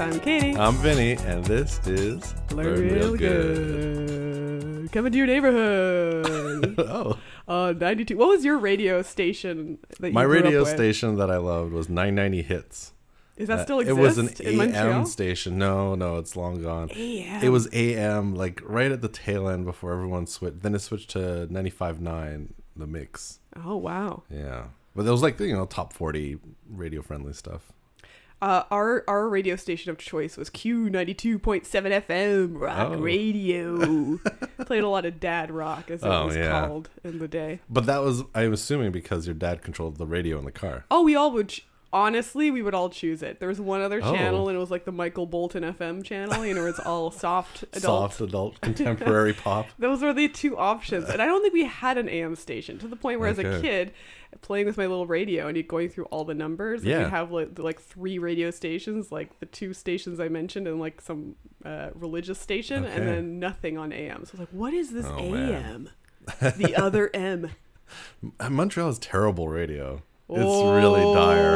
I'm Katie. I'm Vinny, and this is Learn Real Good. Coming to your neighborhood. oh, uh, 92. What was your radio station that you my radio station that I loved was 990 Hits. Is that Uh, still it was an AM station. No, no, it's long gone. AM. It was AM, like right at the tail end before everyone switched. Then it switched to 95.9, the mix. Oh, wow. Yeah, but it was like you know top 40 radio friendly stuff. Uh, our our radio station of choice was Q92.7 FM rock Oh. radio. Played a lot of dad rock, as it Oh, was yeah. called in the day. But that was I'm assuming because your dad controlled the radio in the car. Oh, we all would. Honestly, we would all choose it. There was one other Oh. channel, and it was like the Michael Bolton FM channel. You know, it's all soft adult. Soft adult contemporary pop. Those were the two options, and I don't think we had an AM station to the point where, as a kid, playing with my little radio and you going through all the numbers, Yeah. we have like like three radio stations, like the two stations I mentioned, and like some uh, religious station, Okay. and then nothing on AM. So I was like, what is this Oh, AM? the other M. Montreal is terrible radio. It's really dire.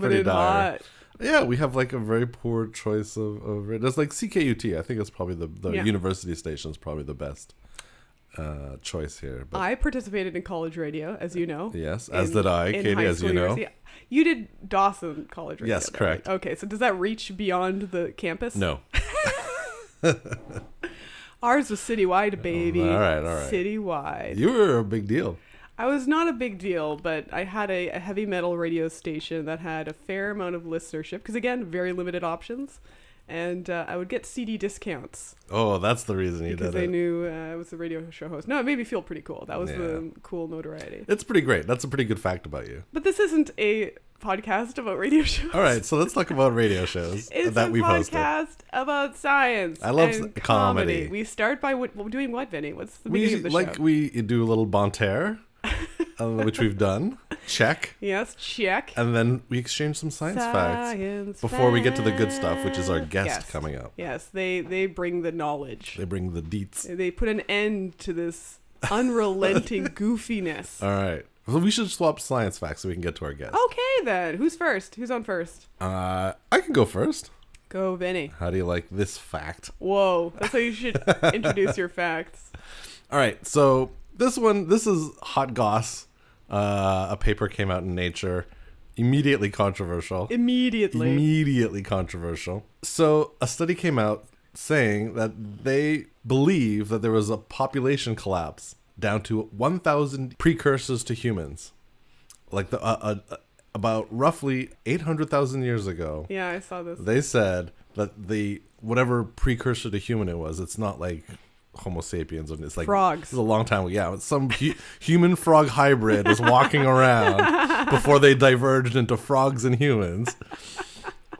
Coming pretty in dire. hot. Yeah, we have like a very poor choice of, of. It's like CKUT. I think it's probably the, the Yeah. university station is probably the best uh, choice here. But I participated in college radio, as you know. yes, as did I, Katie, as you know. university. You did Dawson College Radio. Yes, correct. right? Okay, so does that reach beyond the campus? No. Ours was citywide, baby. all right, all right. Citywide. You were a big deal. I was not a big deal, but I had a, a heavy metal radio station that had a fair amount of listenership because, again, very limited options. And uh, I would get CD discounts Oh, that's the reason you because did they it. knew uh, I was the radio show host. No, it made me feel pretty cool. That was the cool notoriety. It's pretty great. That's a pretty good fact about you. But this isn't a podcast about radio shows. All right, so let's talk about radio shows It's that a we've hosted. podcast about science. I love and s- comedy. We start by what, doing what, Vinny? What's the We beginning of the like show? we do a little bon terre, uh, which we've done. Check. yes, check. And then we exchange some science, facts Science before we get to the good stuff, which is our guest Yes. coming up. Yes, they they bring the knowledge. They bring the deets. They put an end to this unrelenting goofiness. All right. So we should swap science facts so we can get to our guest. Okay then, who's first? Who's on first? Uh, I can go first. Go, Vinny. How do you like this fact? Whoa, that's how you should introduce your facts. All right. So this one, this is hot goss. Uh, a paper came out in Nature, immediately controversial. Immediately. immediately controversial. So, a study came out saying that they believe that there was a population collapse down to 1,000 precursors to humans. Like the uh, uh, about roughly 800,000 years ago, yeah, I saw this. they said that the whatever precursor to human it was, it's not like Homo sapiens, and it's like Frogs. It's a long time ago. Yeah, some hu- human frog hybrid was walking around before they diverged into frogs and humans.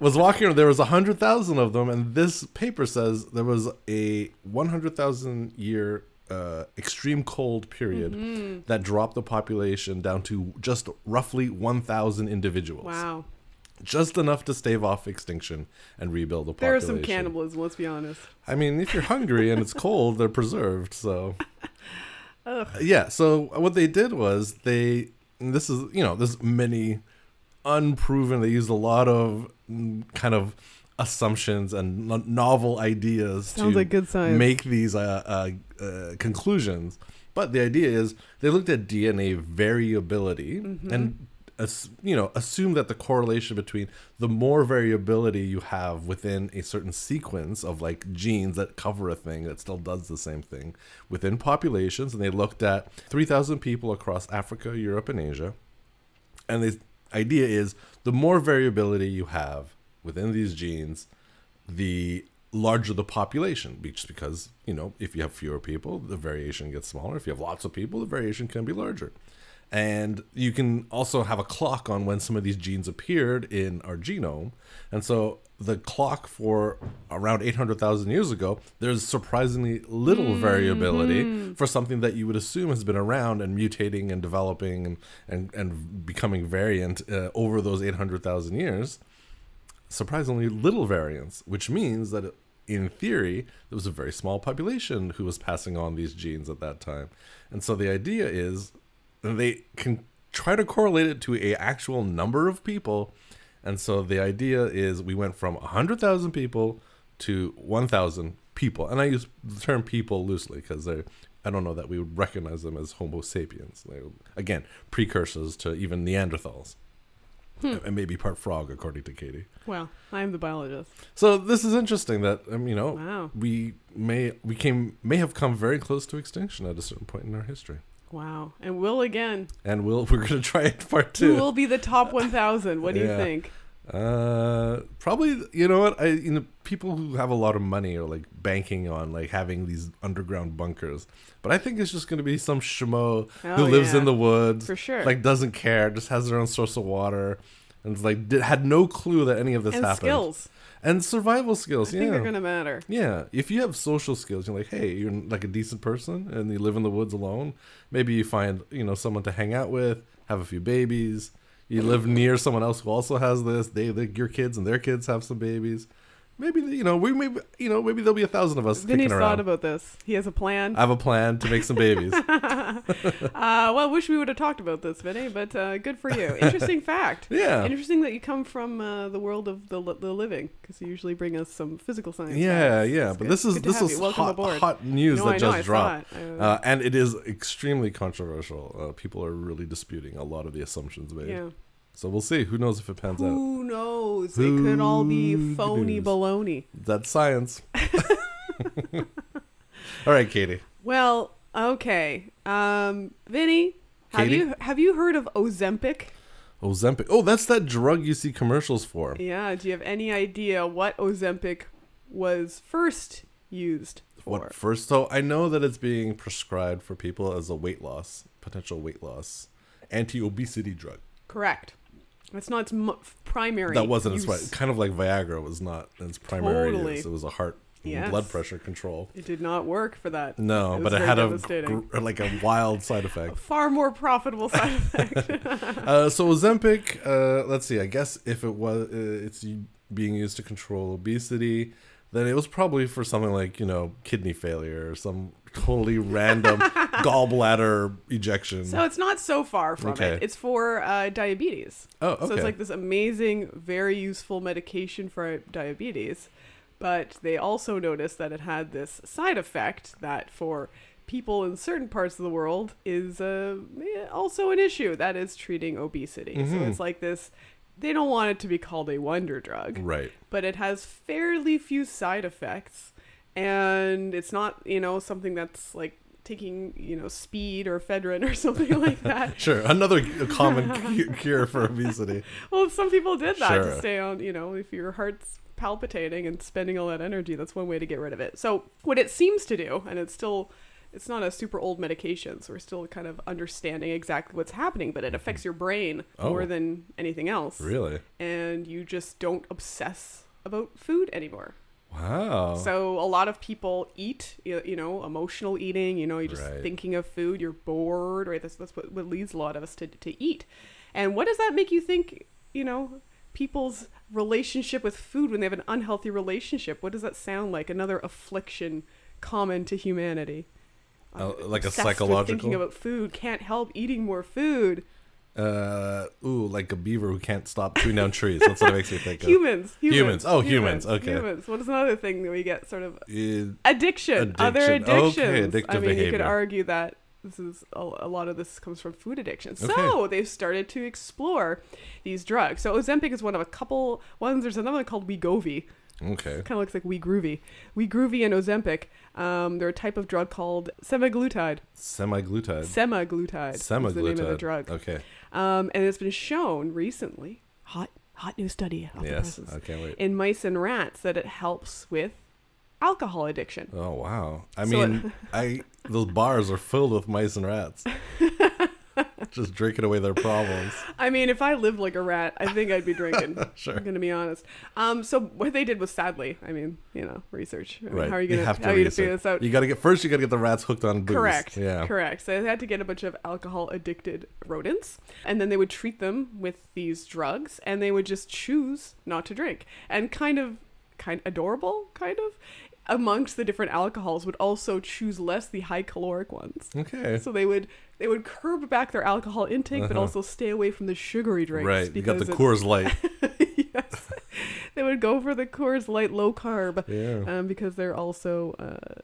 Was walking around. There was a hundred thousand of them, and this paper says there was a one hundred thousand year uh, extreme cold period Mm-hmm. that dropped the population down to just roughly one thousand individuals Wow. Just enough to stave off extinction and rebuild the There is some cannibalism, let's be honest. I mean, if you're hungry and it's cold, they're preserved. So, Ugh. yeah. So what they did was they. This is you know there's many unproven. They used a lot of mm, kind of assumptions and no- novel ideas Sounds to like good science. make these uh, uh, uh, conclusions. But the idea is they looked at DNA variability Mm-hmm. and you know assume that the correlation between the more variability you have within a certain sequence of like genes that cover a thing that still does the same thing within populations and they looked at 3000 people across Africa, Europe and Asia and the idea is the more variability you have within these genes, the larger the population. Just because, you know, if you have fewer people, the variation gets smaller. If you have lots of people, the variation can be larger. And you can also have a clock on when some of these genes appeared in our genome. And so the clock for around 800,000 years ago, there's surprisingly little variability for something that you would assume has been around and mutating and developing and, and, and becoming variant uh, over those 800,000 years. Surprisingly little variance, which means that in theory, there was a very small population who was passing on these genes at that time. And so the idea is they can try to correlate it to a actual number of people And so the idea is we went from 100,000 people to 1,000 people. And I use the term people loosely because they're, I don't know that we would recognize them as Homo sapiens. They're, again, precursors to even Neanderthals. And maybe part frog, according to Katie. Well, I'm the biologist. So this is interesting that um, you know Wow. we may we came may have come very close to extinction at a certain point in our history, Wow. And will again. and we'll we're gonna try it part Who two. will be the top 1,000? What do you think? Uh, probably you know what I you know people who have a lot of money are like banking on like having these underground bunkers, but I think it's just gonna be some schmo who Oh, lives yeah. in the woods For sure. like doesn't care, just has their own source of water. And it's like did, had no clue that any of this and happened. skills. and survival I skills. think yeah, they're going to matter. Yeah, if you have social skills, you're like, hey, you're like a decent person, and you live in the woods alone. Maybe you find you know someone to hang out with, have a few babies. You live near someone else who also has this. They, they your kids and their kids have some babies. Maybe you know we maybe you know maybe there'll be a thousand of us Vinny's kicking thought about this. He has a plan. I have a plan to make some babies. uh, well, wish we would have talked about this, Vinny, but uh, good for you. Interesting fact. Yeah. Interesting that you come from uh, the world of the, the living, because you usually bring us some physical science. yeah, facts. yeah, It's but good- this is this is hot, hot news No, that I just saw dropped. Uh, and it is extremely controversial. Uh, people are really disputing a lot of the assumptions made. yeah. So we'll see. Who knows if it pans out? Who knows? it could all be phony knows? baloney. That's science. All right, Katie. Well, okay. Um, Vinny, have Katie? you have you heard of Ozempic? Ozempic. Oh, that's that drug you see commercials for. Yeah. Do you have any idea what Ozempic was first used for? What first? So I know that it's being prescribed for people as a weight loss, potential weight loss, anti-obesity drug. Correct. That's not its primary. That wasn't its use. right. Kind of like Viagra was not its primary Totally. use. It was a heart Yes. blood pressure control. It did not work for that. No, but it very had a devastating. gr- like a wild side effect. Far more profitable side effect. uh, so Ozempic, uh, let's see. I guess if it was, uh, it's u- being used to control obesity, then it was probably for something like you know kidney failure or some totally random gallbladder ejection. so it's not so far from Okay. it. It's for uh, diabetes. oh, okay. So it's like this amazing, very useful medication for diabetes. But they also noticed that it had this side effect that for people in certain parts of the world is uh, also an issue. That is treating obesity. So Mhm. it's like this. They don't want it to be called a wonder drug, right. but it has fairly few side effects, and it's not you know something that's like taking you know speed or ephedrine or something like that. Sure. Another common cu- cure for obesity. Well, some people did that Sure. to stay on, you know, if your heart's palpitating and spending all that energy, that's one way to get rid of it. So, what it seems to do, and it's still it's not a super old medication, so we're still kind of understanding exactly what's happening, but it affects your brain Oh. more than anything else. Really? And you just don't obsess about food anymore. Wow. So a lot of people eat, you you know, emotional eating. You know, you're just Right. thinking of food. You're bored, right? That's that's what, what leads a lot of us to to eat. And what does that make you think? You know, people's relationship with food when they have an unhealthy relationship. What does that sound like? Another affliction common to humanity. Uh, like a psychological. thinking about food, can't help eating more food. uh, ooh, like a beaver who can't stop chewing down trees. That's what it makes me think of. Humans, humans, Humans. Oh, humans, okay. humans. What is another thing that we get sort of Uh, addiction, other Addiction. Okay, addictions. addictive I mean, you could argue that this is a, a lot of this comes from food addiction. So Okay. they've started to explore these drugs. So Ozempic is one of a couple ones. There's another one called Wegovy. Okay. Kind of looks like We Groovy. We Groovy and Ozempic. Um, they're a type of drug called semaglutide. Semi-glutide. Semaglutide. is the name of the Semaglutide. drug. Okay. Um, and it's been shown recently. Hot, hot new study. Yes. I can't wait. in mice and rats that it helps with alcohol addiction. Oh wow! I So it- mean, I those bars are filled with mice and rats, just drinking away their problems. I mean, if I lived like a rat, I think I'd be drinking. Sure. I'm gonna be honest. Um, so what they did was sadly, I mean, you know, research. I mean, Right? How are you gonna have to how are you gonna figure this out? You got to get first. You got to get the rats hooked on booze. Correct. Yeah. Correct. So they had to get a bunch of alcohol addicted rodents, and then they would treat them with these drugs, and they would just choose not to drink. And kind of, kind adorable, kind of, amongst the different alcohols, would also choose less the high caloric ones. Okay. So they would they would curb back their alcohol intake, but Uh-huh. also stay away from the sugary drinks. Right. You got the it- Coors Light. Yes, they would go for the Coors Light low carb Yeah. um, because they're also uh,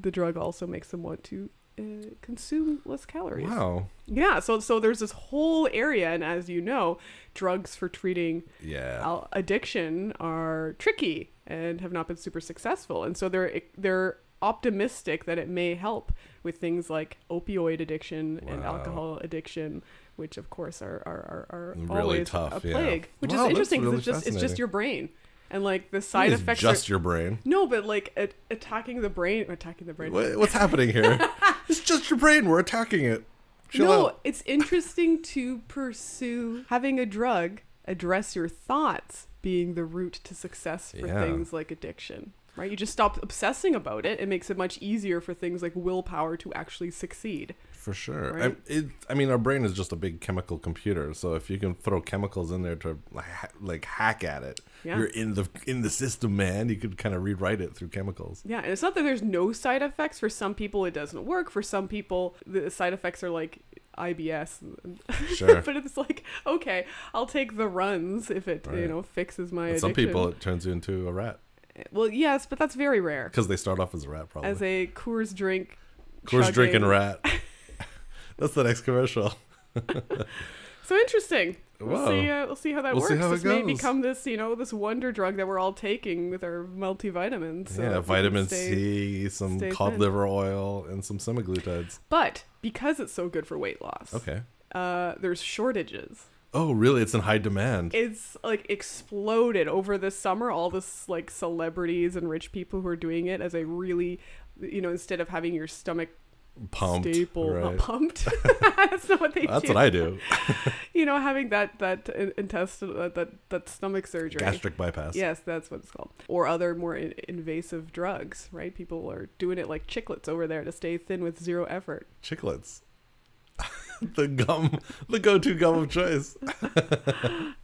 the drug also makes them want to uh, consume less calories. Wow. Yeah, so so there's this whole area, and as you know, drugs for treating Yeah. al- addiction are tricky and have not been super successful, and so they're they're optimistic that it may help with things like opioid addiction and alcohol addiction, which of course are are, are, are Really always tough, a yeah. plague. Which Wow, is interesting because really it's just it's just your brain, and like the side effects just are your brain. no, but like attacking the brain, attacking the brain. What, what's happening here? it's just your brain. We're attacking it. Chill no, out. it's interesting to pursue having a drug address your thoughts being the route to success for Yeah. things like addiction. Right? You just stop obsessing about it. It makes it much easier for things like willpower to actually succeed. For sure. Right? I, it, I mean, our brain is just a big chemical computer. So if you can throw chemicals in there to like, hack at it, Yeah. you're in the in the system, man. You could kind of rewrite it through chemicals. Yeah, and it's not that there's no side effects. For some people, it doesn't work. For some people, the side effects are like IBS. Sure. but it's like, okay, I'll take the runs if it, you know, fixes my addiction. some people, it turns you into a rat Well, yes, but that's very rare. because they start off as a rat, probably. As a Coors drink. Course, drinking rat. That's the next commercial. So interesting. We'll Wow. see. Uh, we'll see how that We'll works. how it this may become this, you know, this wonder drug that we're all taking with our multivitamins. so yeah, vitamin stay- C, some cod thin. liver oil, and some semaglutides. But because it's so good for weight loss, Okay. uh, there's shortages. Oh, really? It's in high demand. It's like exploded over the summer. All this like celebrities and rich people who are doing it as a really, you know, instead of having your stomach Pumped. staple not right. pumped. That's not what they That's do. what I do. You know, having that that in- intestinal uh, that that stomach surgery. Gastric bypass. Yes, that's what it's called. Or other more in- invasive drugs, right? People are doing it like chiclets over there to stay thin with zero effort. Chiclets. the gum, the go-to gum of choice.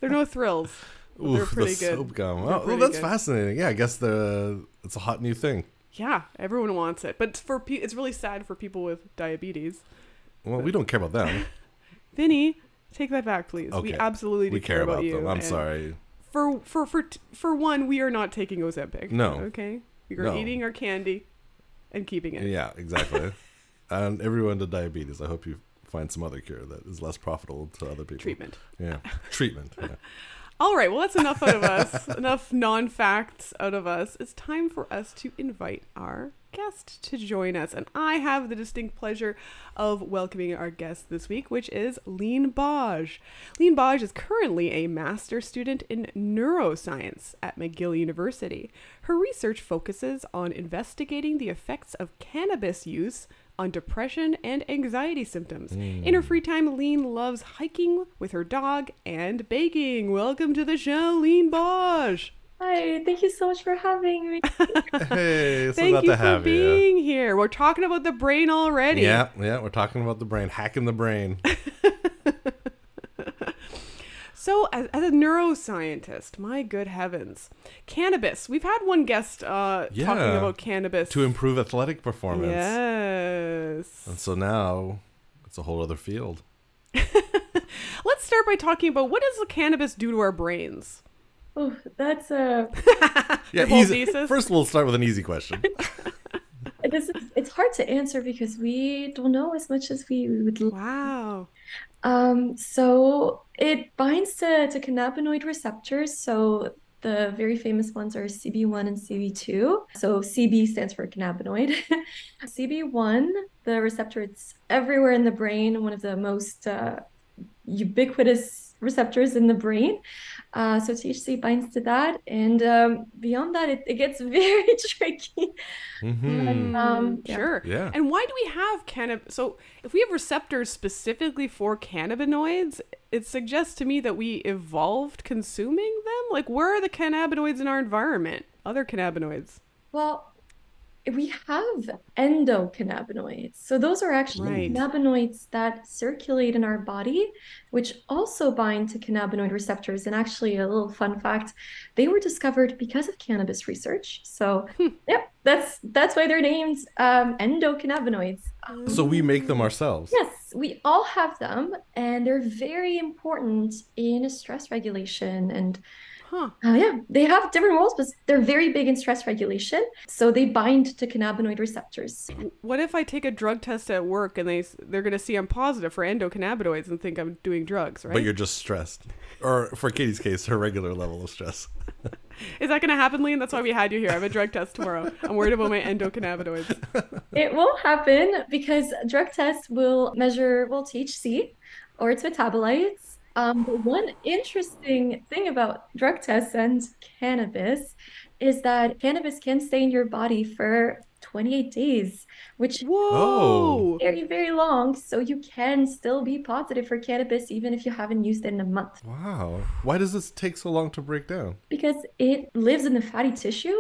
They're no thrills. but they're pretty the good. soap gum. They're Oh, well, that's good. fascinating. Yeah, I guess the it's a hot new thing. Yeah, everyone wants it, but for pe- it's really sad for people with diabetes. Well, we don't care about them. Vinny, take that back, please. We absolutely do we care about you. them. I'm sorry. For for for t- for one, we are not taking Ozempic. No. Okay. We are No. eating our candy and keeping it. Yeah, exactly. and everyone to diabetes. I hope you find some other cure that is less profitable to other people. Treatment. Yeah, treatment. Yeah. All right, well, that's enough out of us. enough non facts out of us. It's time for us to invite our guest to join us. And I have the distinct pleasure of welcoming our guest this week, which is Lyne Baaj. Lyne Baaj is currently a master's student in neuroscience at McGill University. Her research focuses on investigating the effects of cannabis use on depression and anxiety symptoms. Hmm. In her free time, Lyne loves hiking with her dog and baking. Welcome to the show, Lyne Baaj. Hi, thank you so much for having me. Hey, so Thank you to for have you. being here. We're talking about the brain already. Yeah, yeah. We're talking about the brain, hacking the brain. So, as, as a neuroscientist, my good heavens, cannabis. We've had one guest uh, talking about cannabis. to improve athletic performance. Yes. And so now it's a whole other field. Let's start by talking about what does the cannabis do to our brains? Oh, that's a. Yeah, whole easy. thesis? First, we'll start with an easy question. This is, it's hard to answer because we don't know as much as we would. Wow. Um, so it binds to, to cannabinoid receptors. So the very famous ones are CB1 and CB2. So CB stands for cannabinoid. CB1, the receptor, it's everywhere in the brain, one of the most uh, ubiquitous receptors in the brain. Uh, so THC binds to that. And um, beyond that, it, it gets very tricky. hmm Um, yeah. Sure. Yeah. And why do we have cannabis? So, if we have receptors specifically for cannabinoids, it suggests to me that we evolved consuming them. Like, where are the cannabinoids in our environment? Other cannabinoids. Well, we have endocannabinoids. So those are actually Right. cannabinoids that circulate in our body, which also bind to cannabinoid receptors. And actually, a little fun fact, they were discovered because of cannabis research. So, yep, that's that's why they're named um, endocannabinoids. So we make them ourselves. Yes, we all have them, and they're very important in stress regulation and Huh. Uh, yeah, they have different roles, but they're very big in stress regulation. So they bind to cannabinoid receptors. What if I take a drug test at work and they they're gonna see I'm positive for endocannabinoids and think I'm doing drugs, right? But you're just stressed. Or for Katie's case, her regular level of stress. Is that gonna happen, Lyne? That's why we had you here. I have a drug test tomorrow. I'm worried about my endocannabinoids. It will happen because drug tests will measure, well, THC or its metabolites. Um, but one interesting thing about drug tests and cannabis is that cannabis can stay in your body for 28 days, which Whoa! very, very long. So you can still be positive for cannabis even if you haven't used it in a month Wow. Why does this take so long to break down? because it lives in the fatty tissue,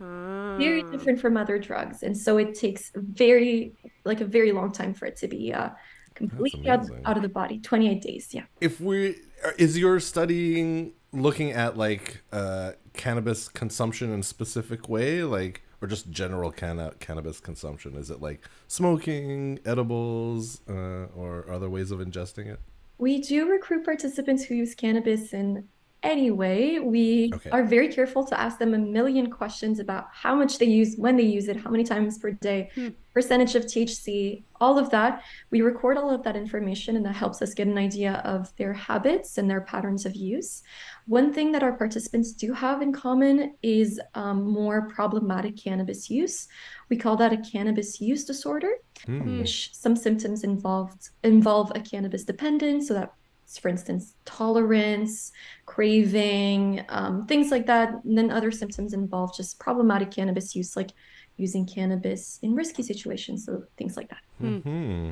very Ah. different from other drugs. And so it takes very, like a very long time for it to be uh, completely out, out of the body. 28 days, yeah. If we is your studying looking at like uh cannabis consumption in a specific way like or just general canna- cannabis consumption is it like smoking edibles uh, or other ways of ingesting it We do recruit participants who use cannabis in any way. We Okay. are very careful to ask them a million questions about how much they use, when they use it, how many times per day, Hmm. percentage of THC, all of that. We record all of that information, and that helps us get an idea of their habits and their patterns of use. One thing that our participants do have in common is um, more problematic cannabis use. We call that a cannabis use disorder Hmm. which some symptoms involved involve a cannabis dependence. So that's, for instance, tolerance, craving, um, things like that. And then other symptoms involve just problematic cannabis use, like using cannabis in risky situations. So things like that. Hmm.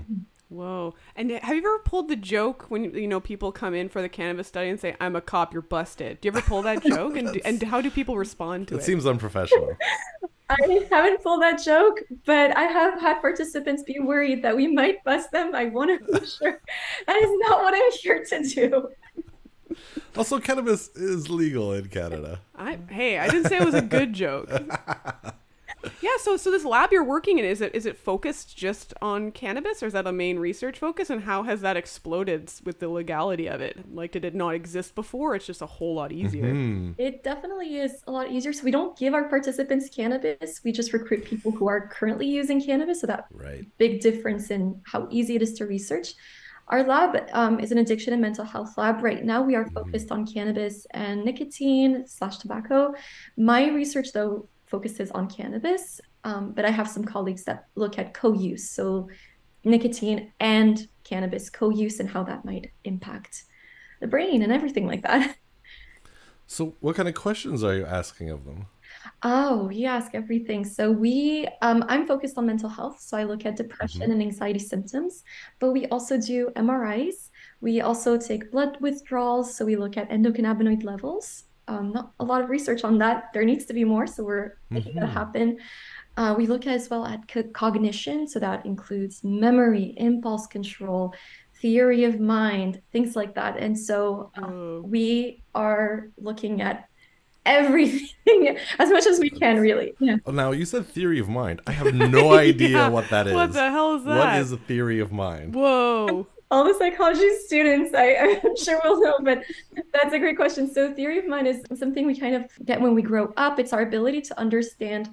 Whoa! And have you ever pulled the joke when you know people come in for the cannabis study and say, "I'm a cop, you're busted"? Do you ever pull that joke? And and how do people respond to it it? seems unprofessional I haven't pulled that joke, but I have had participants be worried that we might bust them. I want to be sure that is not what I'm here to do. also cannabis is legal in canada I, hey, I didn't say it was a good joke. yeah. So so this lab you're working in is it is it focused just on cannabis or is that a main research focus? And how has that exploded with the legality of it? Like, did it not exist before? It's just a whole lot easier. Hmm. It definitely is a lot easier. So we don't give our participants cannabis. We just recruit people who are currently using cannabis. So that right big difference in how easy it is to research. Our lab um, is an addiction and mental health lab. Right now, we are focused on cannabis and nicotine slash tobacco. My research, though, focuses on cannabis, um, but I have some colleagues that look at co-use, so nicotine and cannabis co-use and how that might impact the brain and everything like that. so what kind of questions are you asking of them Oh, you ask everything. So we, um, I'm focused on mental health, so I look at depression and anxiety symptoms, but we also do MRIs. We also take blood withdrawals, so we look at endocannabinoid levels. Um, not a lot of research on that. There needs to be more, so we're making that Mhm. happen. Uh, we look as well at co- cognition, so that includes memory, impulse control, theory of mind, things like that. And so uh, Oh. we are looking at everything as much as we can, really. Yeah. oh, now you said theory of mind i have no idea Yeah. what that is What the hell is that? what is a theory of mind Whoa! All the psychology students, I, I'm sure will know, but that's a great question. So, theory of mind is something we kind of get when we grow up. It's our ability to understand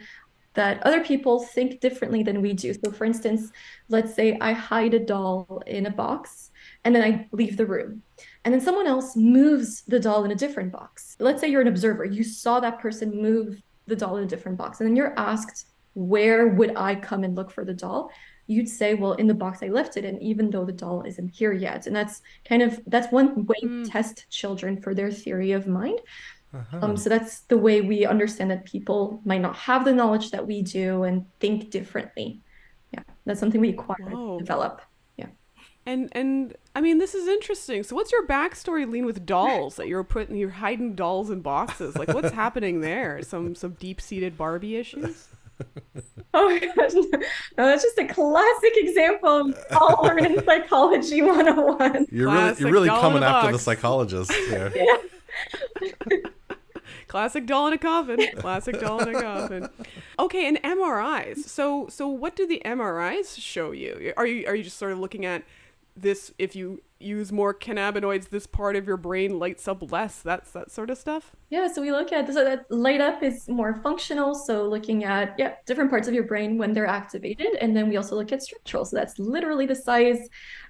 that other people think differently than we do. So, for instance, let's say I hide a doll in a box and then I leave the room. And then someone else moves the doll in a different box. Let's say you're an observer, you saw that person move the doll in a different box, and then you're asked, Where would I come and look for the doll? You'd say, Well, in the box I left it in, even though the doll isn't here yet. And that's kind of that's one way Mm. to test children for their theory of mind. Uh-huh. Um, so that's the way we understand that people might not have the knowledge that we do and think differently. Yeah, that's something we acquire, Whoa. develop. Yeah. And and I mean, this is interesting. So, what's your backstory, Lyne, with dolls that you're putting, you're hiding dolls in boxes? Like, what's happening there? Some some deep seated Barbie issues? Oh my gosh. No, that's just a classic example of all learn in psychology 101. You're really you're really coming a after the box. psychologist here. Yeah. Classic doll in a coffin. Classic doll in a coffin. Okay, and MRIs. So so what do the MRIs show you? Are you are you just sort of looking at this if you use more cannabinoids, this part of your brain lights up less. That's that sort of stuff. Yeah, so we look at so that light up is more functional. So looking at yeah different parts of your brain when they're activated, and then we also look at structural. So that's literally the size,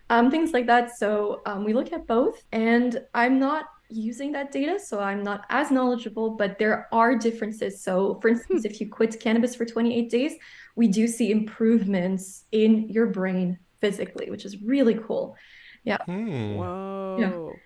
um, things like that. So um, we look at both, and I'm not using that data, so I'm not as knowledgeable, but there are differences. So, for instance, if you quit cannabis for 28 days, we do see improvements in your brain physically, which is really cool. Yeah. Hmm. Whoa.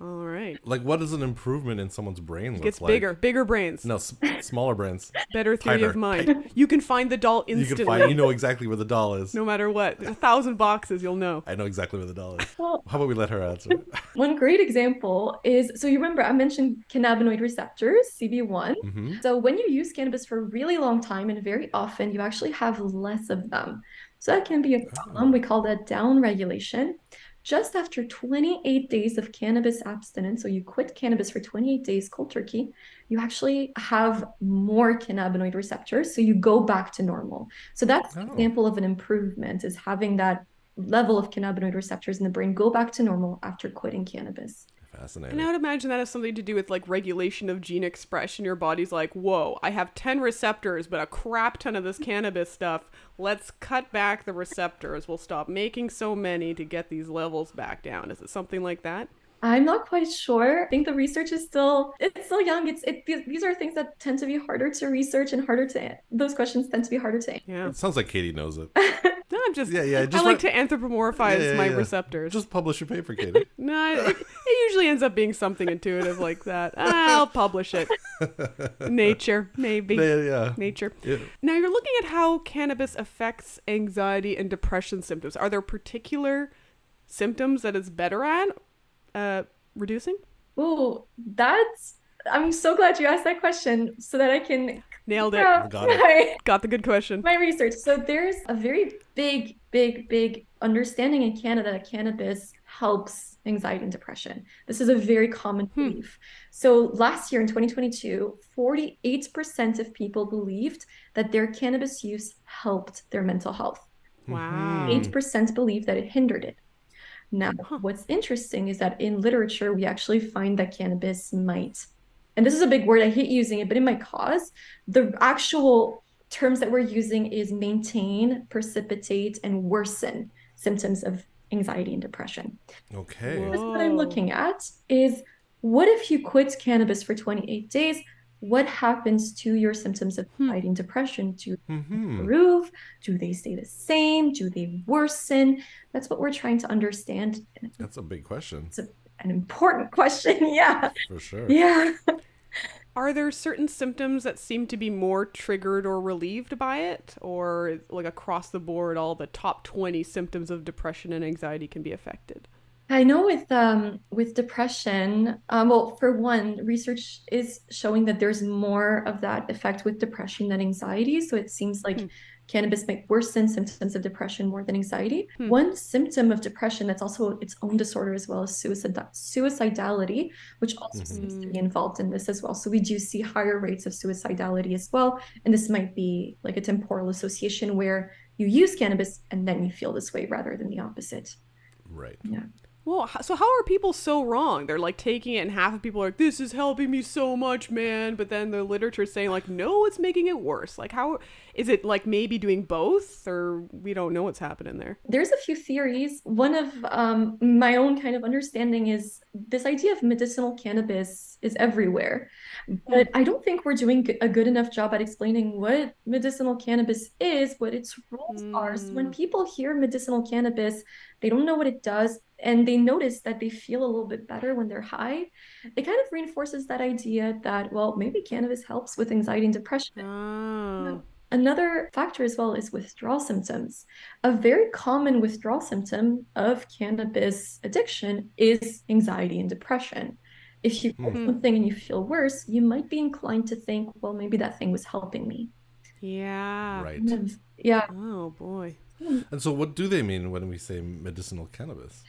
All right. Like, what does an improvement in someone's brain look Gets like? bigger, bigger brains. No, s- smaller brains. Better theory Tighter. of mind. You can find the doll instantly. You instantly. can find. You know exactly where the doll is. no matter what. A thousand boxes, you'll know. I know exactly where the doll is. Well, How about we let her answer? one great example is so you remember I mentioned cannabinoid receptors, CB1. hmm So when you use cannabis for a really long time and very often, you actually have less of them. So that can be a problem. We call that down regulation. Just after 28 days of cannabis abstinence, so you quit cannabis for 28 days cold turkey, you actually have more cannabinoid receptors. So you go back to normal. So that's an Oh. example of an improvement is having that level of cannabinoid receptors in the brain go back to normal after quitting cannabis. Fascinating. And I would imagine that has something to do with like regulation of gene expression. Your body's like, whoa, I have 10 receptors, but a crap ton of this cannabis stuff. Let's cut back the receptors. We'll stop making so many to get these levels back down. Is it something like that? I'm not quite sure. I think the research is still it's still young. It's it these, these are things that tend to be harder to research and harder to those questions tend to be harder to answer. Yeah. It sounds like Katie knows it. No, I'm just, Yeah, yeah, I like let- to anthropomorphize Yeah, yeah, my yeah. receptors. Just publish your paper, Katie. No, it, it usually ends up being something intuitive like that. I'll publish it. Nature, maybe. yeah, yeah. Nature. Yeah. Now you're looking at how cannabis affects anxiety and depression symptoms. Are there particular symptoms that it's better at uh, reducing? Oh, that's I'm so glad you asked that question so that I can Nailed it. Yeah, Got it. my, Got the good question. my research. So there's a very big, big, big understanding in Canada that cannabis helps anxiety and depression. This is a very common Hmm. belief. So last year in 2022, 48% of people believed that their cannabis use helped their mental health. Wow. Mhm. 8% believe that it hindered it. Now, Huh. what's interesting is that in literature, we actually find that cannabis might, and this is a big word, I hate using it, but in my cause, the actual terms that we're using is maintain, precipitate, and worsen symptoms of anxiety and depression. Okay. What I'm looking at is what if you quit cannabis for 28 days? What happens to your symptoms of fighting anxiety and depression? Do hmm improve? Do they stay the same? Do they worsen? That's what we're trying to understand. That's a big question, It's an important question. Yeah. for sure. Yeah. Are there certain symptoms that seem to be more triggered or relieved by it? Or, like across the board, all the top 20 symptoms of depression and anxiety can be affected? I know with um with depression, um, well, for one, research is showing that there's more of that effect with depression than anxiety. So it seems like Hmm. cannabis might worsen symptoms of depression more than anxiety. Hmm. One symptom of depression that's also its own disorder as well as suicide suicidality, which also seems to be involved in this as well. So we do see higher rates of suicidality as well. And this might be like a temporal association where you use cannabis and then you feel this way rather than the opposite. Right. Yeah. Well, so how are people so wrong? They're like taking it, and half of people are like, "This is helping me so much, man," but then the literature is saying like, "No, it's making it worse." Like, how is it like maybe doing both, or we don't know what's happening there? There's a few theories. One of um, my own kind of understanding is this idea of medicinal cannabis is everywhere. But I don't think we're doing a good enough job at explaining what medicinal cannabis is, what its roles are. So when Mm. people hear medicinal cannabis, they don't know what it does, and they notice that they feel a little bit better when they're high. It kind of reinforces that idea that, well, maybe cannabis helps with anxiety and depression. Oh, Another factor as well is withdrawal symptoms. A very common withdrawal symptom of cannabis addiction is anxiety and depression. If you quit Mhm. something and you feel worse, you might be inclined to think, well, maybe that thing was helping me. yeah. Right. Yeah. Oh boy. And so, what do they mean when we say medicinal cannabis?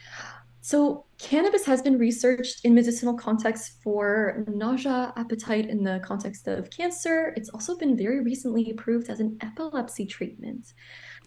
So, cannabis has been researched in medicinal contexts for nausea, appetite in the context of cancer. It's also been very recently approved as an epilepsy treatment.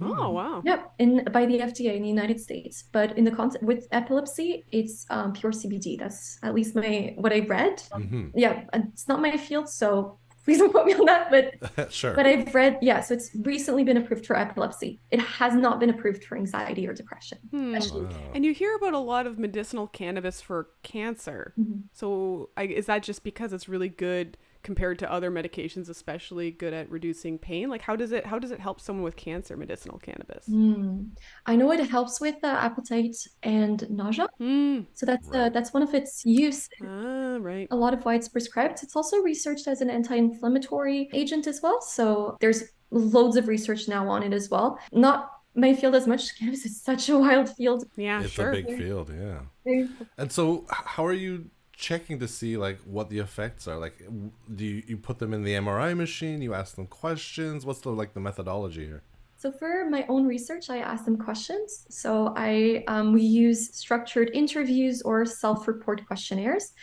Oh wow. Yep, in by the FDA in the United States. But in the concept with epilepsy, it's um, pure CBD. That's at least my what I read. Mhm. Yeah, it's not my field, so please don't quote me on that. But sure. but I've read, yeah, so it's recently been approved for epilepsy. It has not been approved for anxiety or depression. Hmm. Wow. And you hear about a lot of medicinal cannabis for cancer. Mhm. So I, is that just because it's really good compared to other medications, especially good at reducing pain? Like how does it how does it help someone with cancer? Medicinal cannabis. Mm. I know it helps with uh, appetite and nausea. Hmm. So that's uh, that's one of its use. Ah, right. A lot of why it's prescribed. It's also researched as an anti-inflammatory agent as well. So there's loads of research now on it as well. Not my field as much. Cannabis is such a wild field. Yeah, it's sure. a big field, yeah. And so, how are you checking to see like what the effects are? Like, do you, you put them in the MRI machine? You ask them questions. What's the like the methodology here? So for my own research, I ask them questions. So I um, we use structured interviews or self-report questionnaires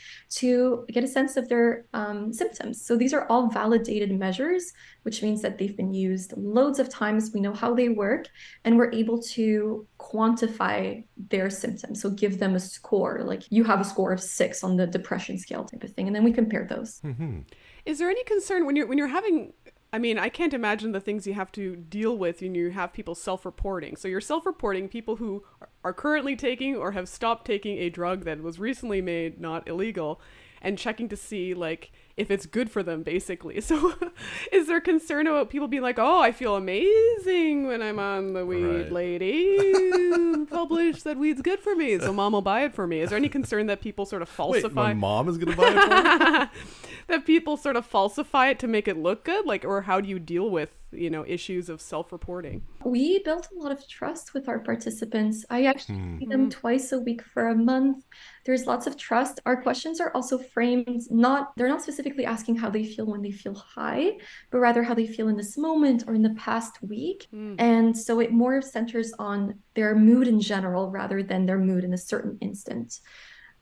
to get a sense of their um, symptoms. So these are all validated measures, which means that they've been used loads of times. We know how they work, and we're able to quantify their symptoms. So give them a score, like you have a score of six on the depression scale type of thing, and then we compare those. Mm-hmm. Is there any concern when you're when you're having I mean, I can't imagine the things you have to deal with when you have people self-reporting. So you're self-reporting people who are currently taking or have stopped taking a drug that was recently made not illegal and checking to see like if it's good for them basically. So is there concern about people being like, "Oh, I feel amazing when I'm on the weed Right. lady published that weed's good for me, so mom will buy it for me." Is there any concern that people sort of Wait, falsify my mom is gonna buy it for me? that people sort of falsify it to make it look good like or how do you deal with you know issues of self-reporting We built a lot of trust with our participants. I actually Hmm. see them twice a week for a month. There's lots of trust. Our questions are also framed not, they're not specifically asking how they feel when they feel high, but rather how they feel in this moment or in the past week. Mm. And so it more centers on their mood in general rather than their mood in a certain instant.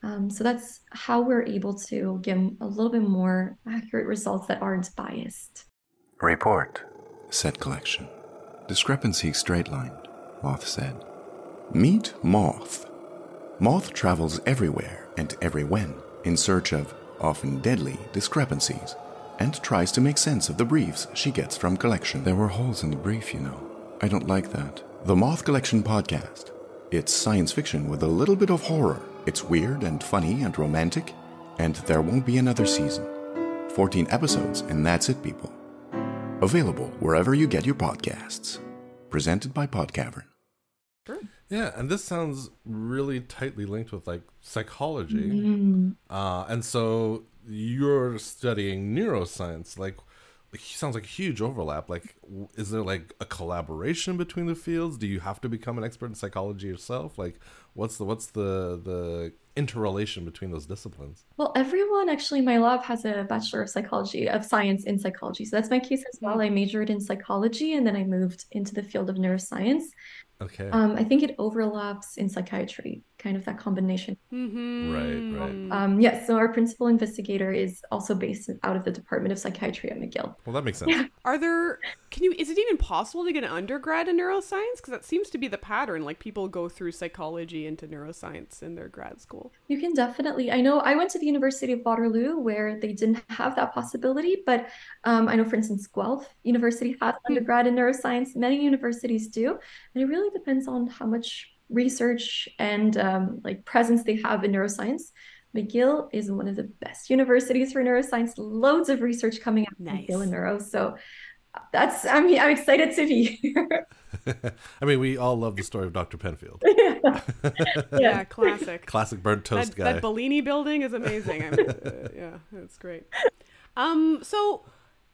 Um, so that's how we're able to give a little bit more accurate results that aren't biased. Report. Set collection. Discrepancy straight lined, Moth said. Meet Moth. Moth travels everywhere and every when in search of often deadly discrepancies and tries to make sense of the briefs she gets from collection. There were holes in the brief, you know. I don't like that. The Moth Collection podcast. It's science fiction with a little bit of horror. It's weird and funny and romantic, and there won't be another season. 14 episodes, and that's it, people. Available wherever you get your podcasts. Presented by Podcavern. Yeah, and this sounds really tightly linked with like psychology. Mm. Uh, and so you're studying neuroscience. Like, it sounds like a huge overlap. Like, is there like a collaboration between the fields? Do you have to become an expert in psychology yourself? Like, what's the what's the the interrelation between those disciplines? Well, everyone actually my lab has a Bachelor of Psychology, of Science in Psychology. So that's my case as well. I majored in psychology and then I moved into the field of neuroscience. Okay, Um, I think it overlaps in psychiatry, kind of that combination. mm-hmm. Right, right. Um, yes, so our principal investigator is also based out of the Department of Psychiatry at McGill. well that makes sense. are there can you is it even possible to get an undergrad in neuroscience because that seems to be the pattern like people go through psychology into neuroscience in their grad school You can definitely, I know I went to the University of Waterloo where they didn't have that possibility, but um, I know, for instance, Guelph University has undergrad in neuroscience. Many universities do. And it really depends on how much research and um, like presence they have in neuroscience. McGill is one of the best universities for neuroscience. Loads of research coming out of Nice. McGill in neuro. So that's I'm I'm excited to be here. I mean, we all love the story of Dr. Penfield, yeah. yeah, classic classic burnt that, toast guy. that Bellini building is amazing I'm, uh, yeah that's great um so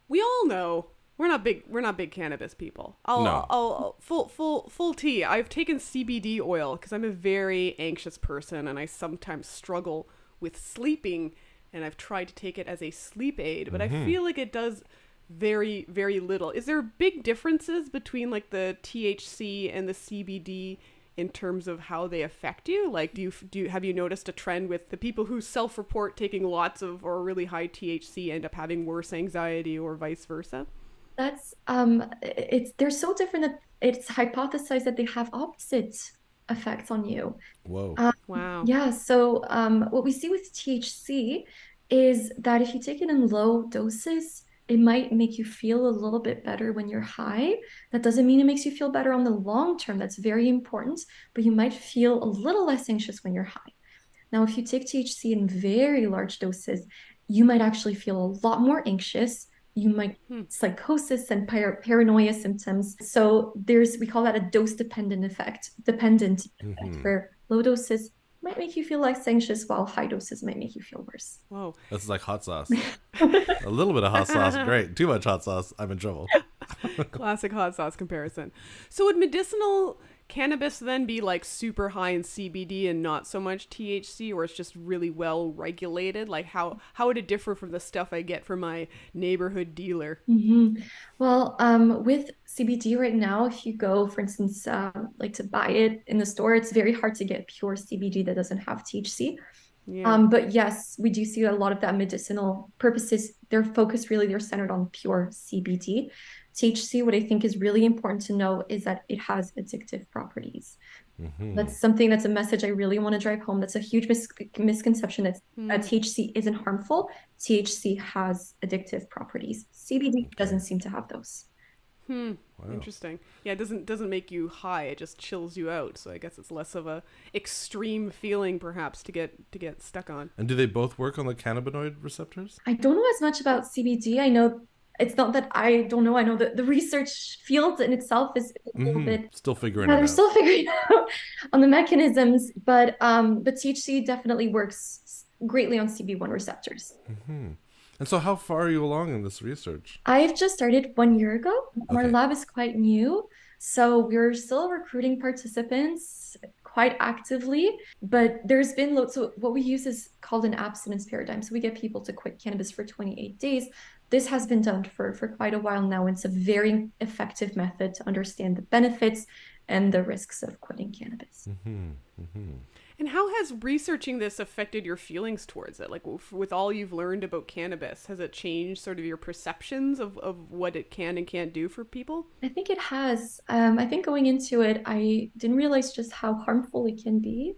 we all know we're not big we're not big cannabis people. I'll, No. I'll, I'll full full full tea. I've taken CBD oil because I'm a very anxious person and I sometimes struggle with sleeping and I've tried to take it as a sleep aid but I mm-hmm. feel like it does very very little. Is there big differences between like the THC and the CBD in terms of how they affect you? Like do you do you, have you noticed a trend with the people who self-report taking lots of or really high THC end up having worse anxiety or vice versa That's um it's they're so different that it's hypothesized that they have opposite effects on you. Whoa. Uh, Wow. Yeah, so um what we see with THC is that if you take it in low doses, it might make you feel a little bit better when you're high. That doesn't mean it makes you feel better on the long term. That's very important, but you might feel a little less anxious when you're high. Now, if you take THC in very large doses, you might actually feel a lot more anxious. You might Hmm. psychosis and par- paranoia symptoms. So there's we call that a dose dependent effect. Dependent effect Mhm. where low doses might make you feel less anxious while high doses might make you feel worse. Whoa. That's like hot sauce. a little bit of hot sauce, great. Too much hot sauce, I'm in trouble. Classic hot sauce comparison. So would medicinal cannabis then be like super high in CBD and not so much THC, or it's just really well regulated? Like how how would it differ from the stuff I get from my neighborhood dealer? hmm Well, um, with CBD right now, if you go, for instance, um, like to buy it in the store, it's very hard to get pure CBD that doesn't have THC. Yeah. Um, but yes, we do see a lot of that medicinal purposes. Their focus really, they're centered on pure CBD. THC, what I think is really important to know is that it has addictive properties. Mhm. That's something that's a message I really want to drive home. That's a huge mis- misconception that uh, THC isn't harmful. THC has addictive properties. CBD doesn't seem to have those. Hmm. Wow. Interesting. Yeah, it doesn't doesn't make you high. It just chills you out. So I guess it's less of a extreme feeling, perhaps, to get to get stuck on. And do they both work on the cannabinoid receptors? I don't know as much about CBD. I know it's not that I don't know. I know that the research field in itself is a little Mhm. bit Still figuring Yeah, they're out. still figuring out on the mechanisms, but um, but THC definitely works greatly on CB1 receptors. Mhm. And so, how far are you along in this research? I've just started one year ago. Our lab is quite new, so we're still recruiting participants quite actively. But there's been loads. So what we use is called an abstinence paradigm. So we get people to quit cannabis for 28 days. This has been done for for quite a while now. and It's a very effective method to understand the benefits and the risks of quitting cannabis. hmm hmm And how has researching this affected your feelings towards it? Like w- with all you've learned about cannabis, has it changed sort of your perceptions of, of what it can and can't do for people? I think it has. Um, I think going into it, I didn't realize just how harmful it can be.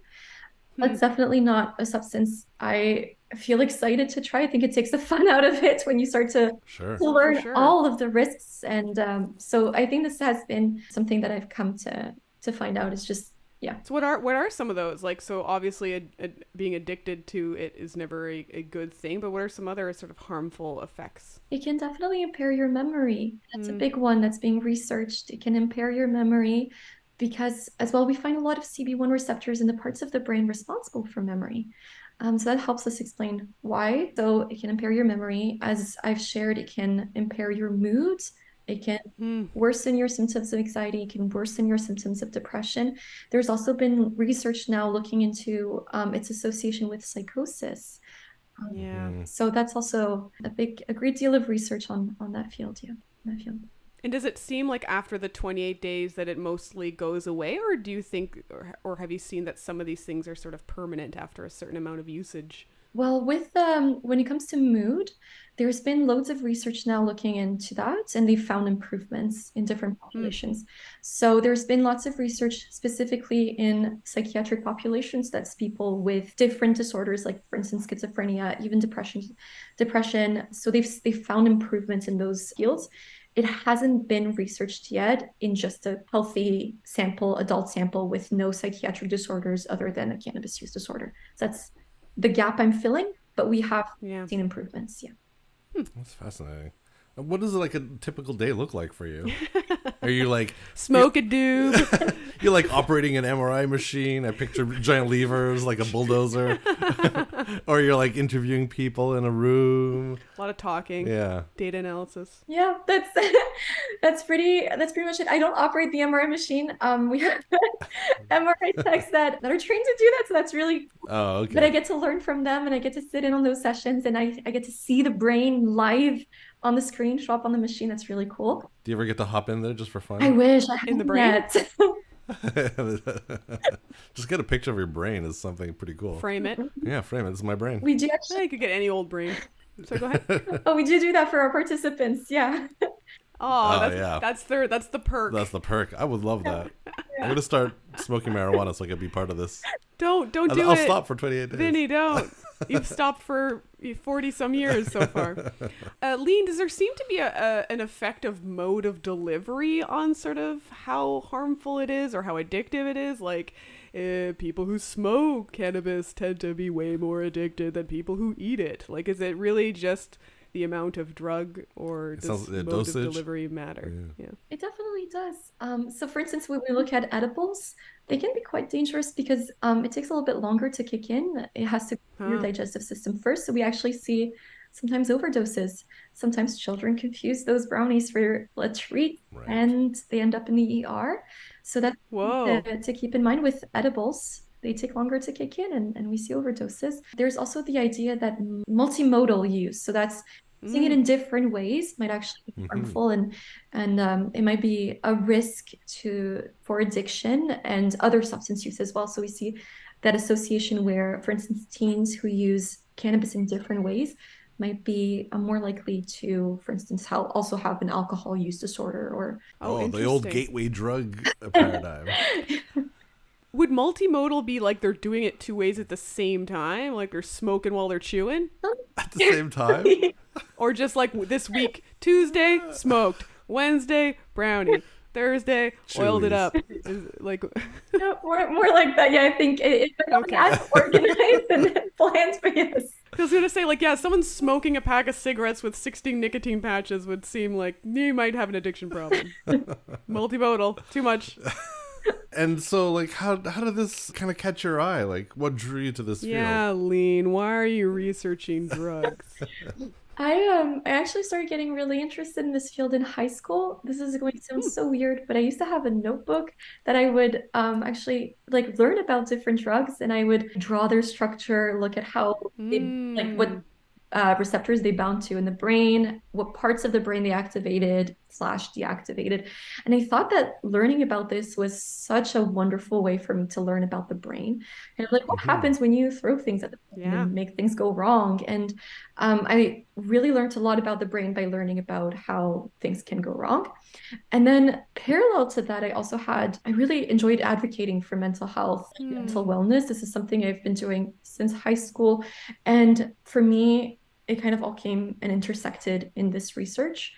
Hmm. That's definitely not a substance I feel excited to try. I think it takes the fun out of it when you start to, Sure. to learn sure. all of the risks. And um, so I think this has been something that I've come to to find out is just yeah. So what are what are some of those? Like so obviously a, a, being addicted to it is never a, a good thing, but what are some other sort of harmful effects? It can definitely impair your memory. That's a Mm. big one that's being researched. It can impair your memory because, as well, we find a lot of CB1 receptors in the parts of the brain responsible for memory. Um, so that helps us explain why. So it can impair your memory. As I've shared, it can impair your mood. It can Hmm. worsen your symptoms of anxiety, it can worsen your symptoms of depression. There's also been research now looking into um, its association with psychosis. Yeah. Mhm. So that's also a big, a great deal of research on on that field. Yeah, that field. And does it seem like after the 28 days that it mostly goes away or do you think or, or have you seen that some of these things are sort of permanent after a certain amount of usage? Well, with um, when it comes to mood, there's been loads of research now looking into that, and they've found improvements in different populations. So there's been lots of research specifically in psychiatric populations. That's people with different disorders, like for instance, schizophrenia, even depression. Depression. So they've they've found improvements in those fields. It hasn't been researched yet in just a healthy sample, adult sample with no psychiatric disorders other than a cannabis use disorder. So that's the gap I'm filling, but we have Yeah. seen improvements. Yeah. Hmm. That's fascinating. What does like a typical day look like for you? Are you like Smoke a doob. you're like operating an MRI machine? I picture giant levers like a bulldozer, or you're like interviewing people in a room. a lot of talking. Yeah. Data analysis. Yeah, that's that's pretty that's pretty much it. I don't operate the MRI machine. Um, we have MRI techs that, that are trained to do that, so that's really Oh, okay. but I get to learn from them and I get to sit in on those sessions and I, I get to see the brain live on the screen show up on the machine. That's really cool. Do you ever get to hop in there just for fun? I wish I In the had brain? That. just get a picture of your brain is something pretty cool. Frame it. Yeah, frame it. This is my brain. we do Yeah, actually you could get any old brain. So go ahead. oh we do do that for our participants. Yeah. Oh, Oh, that's, yeah. that's their that's the perk. That's the perk. I would love that. I'm gonna start smoking marijuana so I can be part of this. Don't don't I'll, do I'll it. stop for 28 days. Vinny, don't. You've stopped for 40 some years so far. Uh, Lyne, does there seem to be a, a an effective mode of delivery on sort of how harmful it is or how addictive it is? Like, uh, people who smoke cannabis tend to be way more addicted than people who eat it. Like, is it really just the amount of drug or does sounds- yeah, mode dosage. of delivery matter? Yeah. yeah. It definitely does. Um, so, for instance, when we look at edibles, they can be quite dangerous because um, it takes a little bit longer to kick in. It has to go through your digestive system first. So, we actually see sometimes overdoses. Sometimes children confuse those brownies for a treat Right. and they end up in the ER. So, that's Whoa. to, to keep in mind with edibles. They take longer to kick in and, and we see overdoses. There's also the idea that multimodal use. So, that's using it Mm. in different ways might actually be Mhm. harmful and and um, it might be a risk to for addiction and other substance use as well so we see that association where for instance teens who use cannabis in different ways might be uh, more likely to for instance how also have an alcohol use disorder or Oh, Oh, the old gateway drug paradigm. Would multimodal be like they're doing it two ways at the same time? Like they're smoking while they're chewing? At the same time, Or just like this week, Tuesday, smoked. Wednesday, brownie. Thursday, oiled it up. Is, like, no, more, more like that yeah i think it, it's Okay. as organized and planned but yes I was gonna say, like, yeah, someone smoking a pack of cigarettes with 16 nicotine patches would seem like you might have an addiction problem. Multimodal, too much. And so like, how how did this kind of catch your eye? Like, what drew you to this field? Yeah, Lyne. Why are you researching drugs? I um I actually started getting really interested in this field in high school. This is going to sound so weird, but I used to have a notebook that I would um actually like learn about different drugs and I would draw their structure, look at how they like what Mm. Uh, receptors they bound to in the brain, what parts of the brain they activated slash deactivated. And I thought that learning about this was such a wonderful way for me to learn about the brain and like what Mhm. happens when you throw things at the brain Yeah. and make things go wrong. And um, I really learned a lot about the brain by learning about how things can go wrong. And then parallel to that, I also had, I really enjoyed advocating for mental health, and mental wellness. This is something I've been doing since high school. And for me, it kind of all came and intersected in this research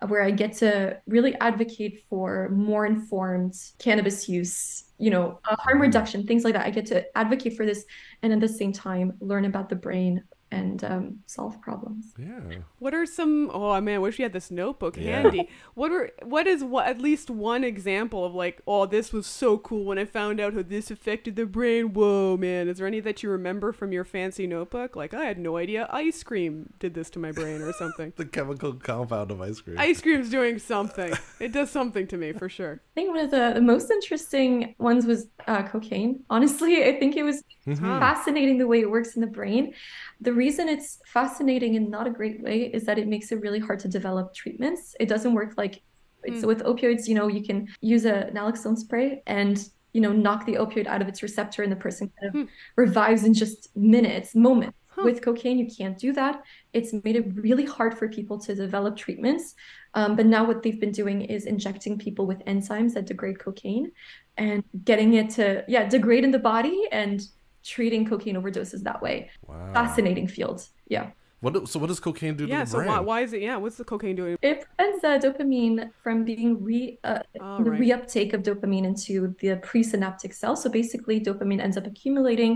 uh, where I get to really advocate for more informed cannabis use, you know, uh, harm reduction, things like that. I get to advocate for this and at the same time learn about the brain and um, solve problems. Yeah. What are some? Oh man, I wish we had this notebook Yeah. handy. What are? What is? What at least one example of like? Oh, this was so cool when I found out how this affected the brain. Whoa, man! Is there any that you remember from your fancy notebook? Like I had no idea ice cream did this to my brain or something. The chemical compound of ice cream. ice cream's doing something. It does something to me for sure. I think one of the, the most interesting ones was uh, cocaine. Honestly, I think it was Mhm. Fascinating the way it works in the brain. The reason it's fascinating in not a great way is that it makes it really hard to develop treatments. It doesn't work like Mm. so with opioids, you know, you can use a naloxone spray and you know knock the opioid out of its receptor and the person kind of Hmm. revives in just minutes, moments. Huh. With cocaine, you can't do that. It's made it really hard for people to develop treatments. Um, but now what they've been doing is injecting people with enzymes that degrade cocaine and getting it to yeah degrade in the body and treating cocaine overdoses that way. Wow. Fascinating field. Yeah. What? do- So what does cocaine do Yeah. to the So brain? why? Why is it? Yeah. What's the cocaine doing? It prevents uh, dopamine from being re uh, Oh, the right. reuptake of dopamine into the presynaptic cell. So basically, dopamine ends up accumulating,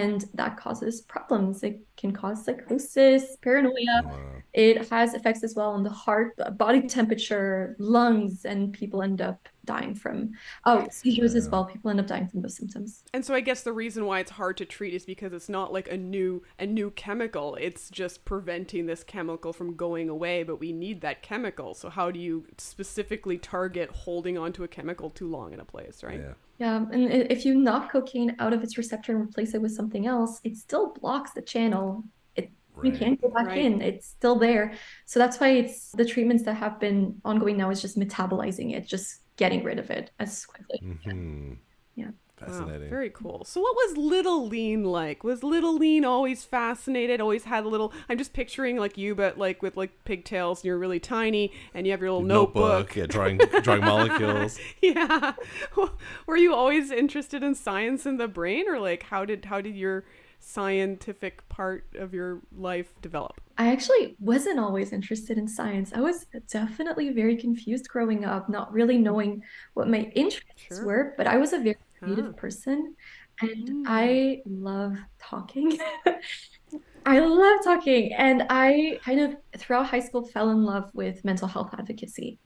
and that causes problems. It can cause psychosis, paranoia. Wow. It has effects as well on the heart, body temperature, lungs, and people end up dying from oh seizures as well. People end up dying from those symptoms. And so I guess the reason why it's hard to treat is because it's not like a new a new chemical. It's just preventing this chemical from going away, but we need that chemical. So how do you specifically target holding onto a chemical too long in a place, right? Yeah. Yeah, and if you knock cocaine out of its receptor and replace it with something else, it still blocks the channel. It you can't go back Right. in. It's still there. So that's why it's the treatments that have been ongoing now is just metabolizing it, just getting rid of it as quickly. hmm Yeah. Fascinating. very cool. So, what was Little Lyne like? Was Little Lyne always fascinated? Always had a little. I'm just picturing like you, but like with like pigtails, and you're really tiny, and you have your little notebook. yeah, drawing drawing molecules. yeah. Were you always interested in science and the brain, or like how did how did your scientific part of your life develop? I actually wasn't always interested in science. I was definitely very confused growing up, not really knowing what my interests Sure. were, but I was a very creative Ah. person and Mm. I love talking. I love talking. And I kind of, throughout high school, fell in love with mental health advocacy.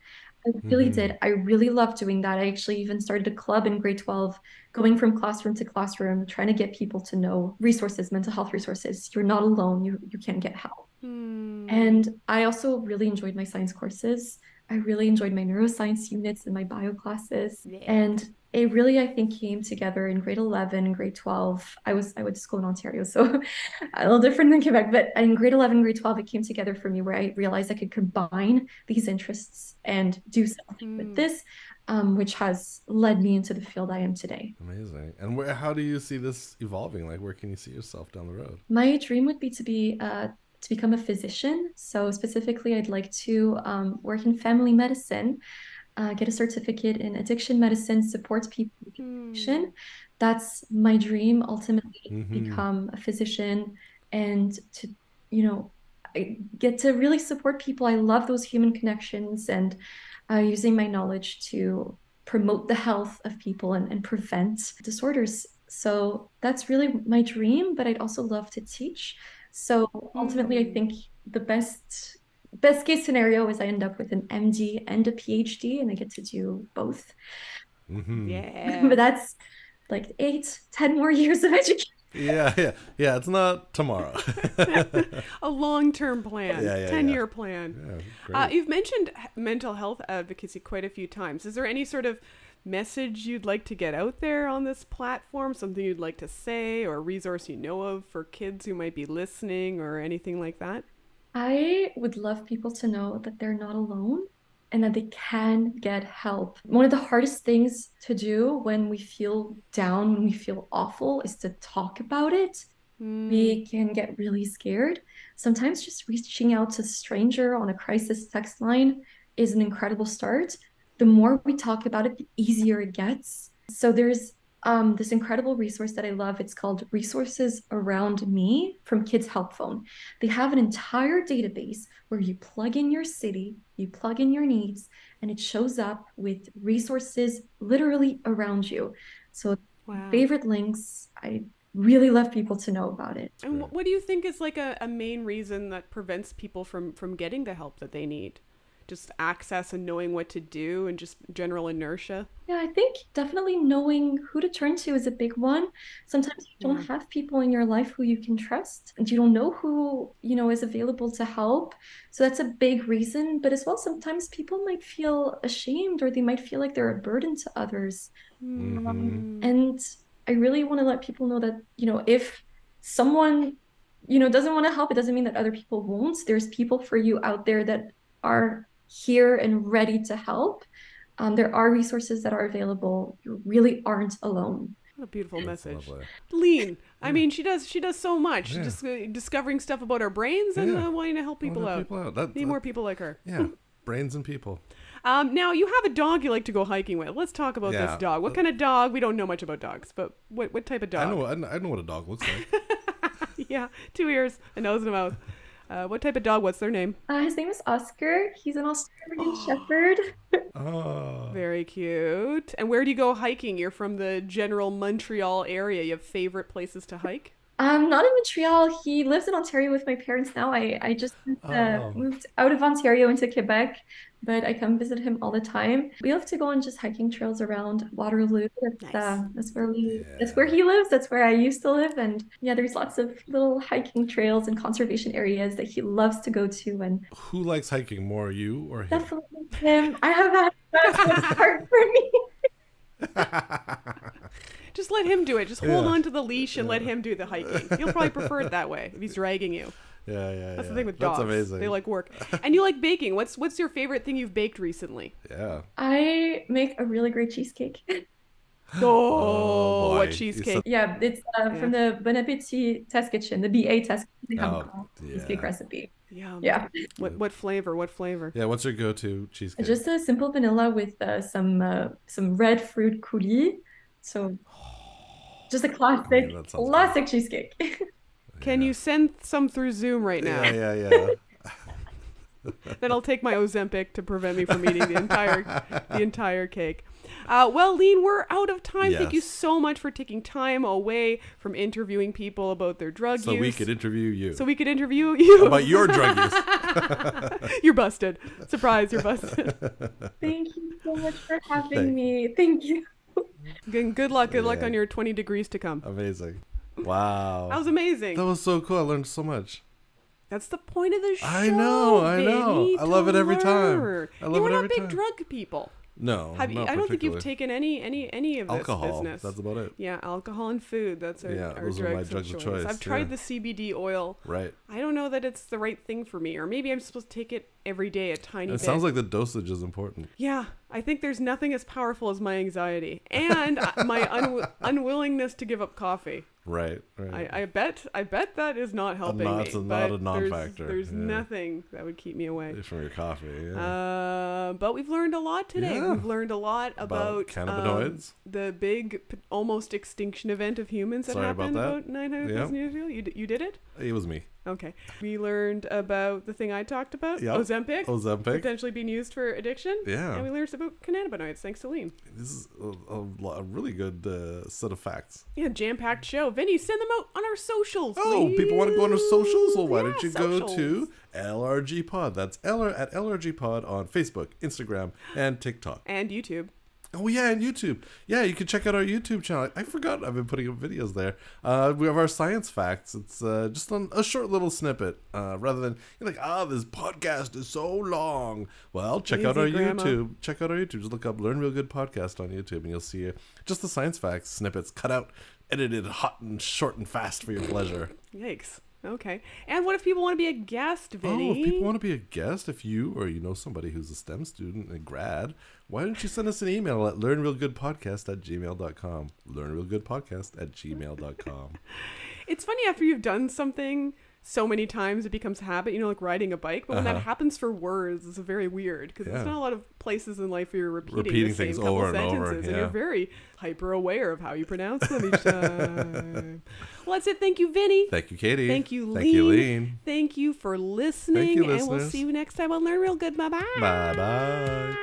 I really Mhm. did. I really loved doing that. I actually even started a club in grade 12, going from classroom to classroom, trying to get people to know resources, mental health resources. You're not alone. You you can get help. Hmm. And I also really enjoyed my science courses. I really enjoyed my neuroscience units and my bio classes. Yeah. And it really, I think, came together in grade 11 grade 12. I was I went to school in Ontario, so a little different than Quebec. But in grade 11, grade 12, it came together for me where I realized I could combine these interests and do something Hmm. with this, um, which has led me into the field I am today. Amazing. And where, how do you see this evolving? Like, where can you see yourself down the road? My dream would be to be uh, to become a physician. So specifically, I'd like to um, work in family medicine, uh, get a certificate in addiction medicine, support people with Hmm. addiction. That's my dream, ultimately, Mhm. become a physician and to, you know, I get to really support people. I love those human connections and uh, using my knowledge to promote the health of people and, and prevent disorders. So that's really my dream, but I'd also love to teach. So ultimately, I Mm. think the best best case scenario is I end up with an MD and a PhD, and I get to do both. hmm Yeah. But that's like eight, ten more years of education. Yeah, yeah, yeah. It's not tomorrow. a long-term plan, Yeah, yeah, yeah. 10-year plan. yeah, great. Uh, you've mentioned mental health advocacy quite a few times. Is there any sort of message you'd like to get out there on this platform? Something you'd like to say, or a resource you know of for kids who might be listening, or anything like that? I would love people to know that they're not alone and that they can get help. One of the hardest things to do when we feel down, when we feel awful, is to talk about it. Hmm. We can get really scared. Sometimes just reaching out to a stranger on a crisis text line is an incredible start. The more we talk about it, the easier it gets. So there's um, this incredible resource that I love. It's called Resources Around Me from Kids Help Phone. They have an entire database where you plug in your city, you plug in your needs, and it shows up with resources literally around you. So Wow. favorite links, I really love people to know about it. And what do you think is like a, a main reason that prevents people from from getting the help that they need? Just access and knowing what to do, and just general inertia. Yeah, I think definitely knowing who to turn to is a big one. Sometimes you don't have people in your life who you can trust, and you don't know who, you know, is available to help. So that's a big reason. But as well, sometimes people might feel ashamed or they might feel like they're a burden to others. Mhm. Um, and I really want to let people know that, you know, if someone, you know, doesn't want to help, it doesn't mean that other people won't. There's people for you out there that are here and ready to help. Um, there are resources that are available. You really aren't alone. What a beautiful message. Lovely. Lyne. I mean, she does. She does so much. Yeah. Just uh, discovering stuff about our brains and Yeah. uh, wanting to help people out. people out. That- Need that- more people like her. Yeah, brains and people. Um, now you have a dog you like to go hiking with. Let's talk about Yeah. this dog. What kind of dog? We don't know much about dogs, but what what type of dog? I know, I know what a dog looks like. yeah, two ears, a nose, and a mouth. Uh, what type of dog? What's their name? Uh, his name is Oscar. He's an Australian Shepherd. oh, Very cute. And where do you go hiking? You're from the general Montreal area. You have favorite places to hike? Um, not in Montreal. He lives in Ontario with my parents now. I, I just uh, Oh. moved out of Ontario into Quebec, but I come visit him all the time. We love to go on just hiking trails around Waterloo. That's, uh, that's where we, that's where he lives. That's where I used to live. And yeah, there's lots of little hiking trails and conservation areas that he loves to go to. And who likes hiking more, you or him? definitely him. I have that. That's hard for me. Just let him do it. Just hold Yeah. on to the leash and let him do the hiking. He'll probably prefer it that way if he's dragging you. Yeah, yeah, That's yeah. the thing with That's dogs. amazing. They like work. And you like baking. What's what's your favorite thing you've baked recently? Yeah. I make a really great cheesecake. Oh, boy. what You cheesecake! said- Yeah, it's uh, from the Bon Appetit test kitchen, the BA test. They have Oh, a cheesecake yeah. recipe. Yeah. Yeah, What what flavor? What flavor? Yeah, what's your go-to cheesecake? just a simple vanilla with uh, some uh, some red fruit coulis. So just a classic, that sounds good. classic cheesecake. Can you send some through Zoom right now? yeah, yeah, yeah. then I'll take my Ozempic to prevent me from eating the entire the entire cake. Uh, well, Lyne, we're out of time. Thank you so much for taking time away from interviewing people about their drug so use. So we could interview you so we could interview you about your drug use. you're busted. Surprise, you're busted. Thank you so much for having Thank- me. Thank you. Good, good luck. Good luck on your 20 degrees to come. Amazing. Wow. That was amazing. That was so cool. I learned so much. That's the point of the show. I know, I know. I love it every time. learn. I love you it are not every big time. drug people. No, Have you, I don't think you've taken any any any of this alcohol. business. That's about it. Yeah, alcohol and food. That's our, Yeah, our those are my of drugs of choice. choice, I've tried yeah. the CBD oil. Right. I don't know that it's the right thing for me, or maybe I'm supposed to take it every day, a tiny It bit. sounds like the dosage is important. yeah, I think there's nothing as powerful as my anxiety and my un- unwillingness to give up coffee. Right. Right. I, I bet I bet that is not helping not- me. not but a non-factor, There's, there's yeah. nothing that would keep me away. From your coffee. Yeah. Uh, but we've learned a lot today. Yeah. We've learned a lot About about, um, cannabinoids. the big p- almost extinction event of humans that Sorry about happened that. about 900,000 years ago. You, d- you did it? it was me. Okay. We learned about the thing I talked about, Yep. Ozempic, Ozempic. potentially being used for addiction. Yeah. And we learned about cannabinoids, thanks to Lyne. This is a, a, a really good uh, set of facts. Yeah, jam-packed show. Vinny, send them out on our socials, Oh, people want to go on our socials? Well, why Yeah, don't you go to LRG Pod? That's LR at LRG Pod on Facebook, Instagram, and TikTok. And YouTube. Oh yeah, and YouTube. Yeah, you can check out our YouTube channel. I forgot I've been putting up videos there. Uh, we have our science facts. It's uh, just on a short little snippet, uh, rather than you're like, ah, this podcast is so long. Well, check out our grandma. YouTube. Check out our YouTube. Just look up "Learn Real Good" podcast on YouTube, and you'll see uh, just the science facts snippets cut out, edited, hot and short and fast for your pleasure. Yikes. Okay. And what if people want to be a guest, Vinny? Oh, if people want to be a guest, if you or you know somebody who's a STEM student, a grad, why don't you send us an email at learnrealgoodpodcast at gmail.com. Learnrealgoodpodcast at gmail.com. It's funny after you've done something so many times, it becomes habit. You know, like riding a bike. But when that Uh-huh. happens for words, it's very weird because Yeah. there's not a lot of places in life where you're repeating, Repeating the same things couple over and over, sentences, and you're very hyper aware of how you pronounce them each time. well, that's it. Thank you, Vinny. Thank you, Katie. Thank you, Thank you, Lyne. Lyne. Thank you for listening, you, and we'll see you next time on Learn Real Good. Bye bye. Bye bye.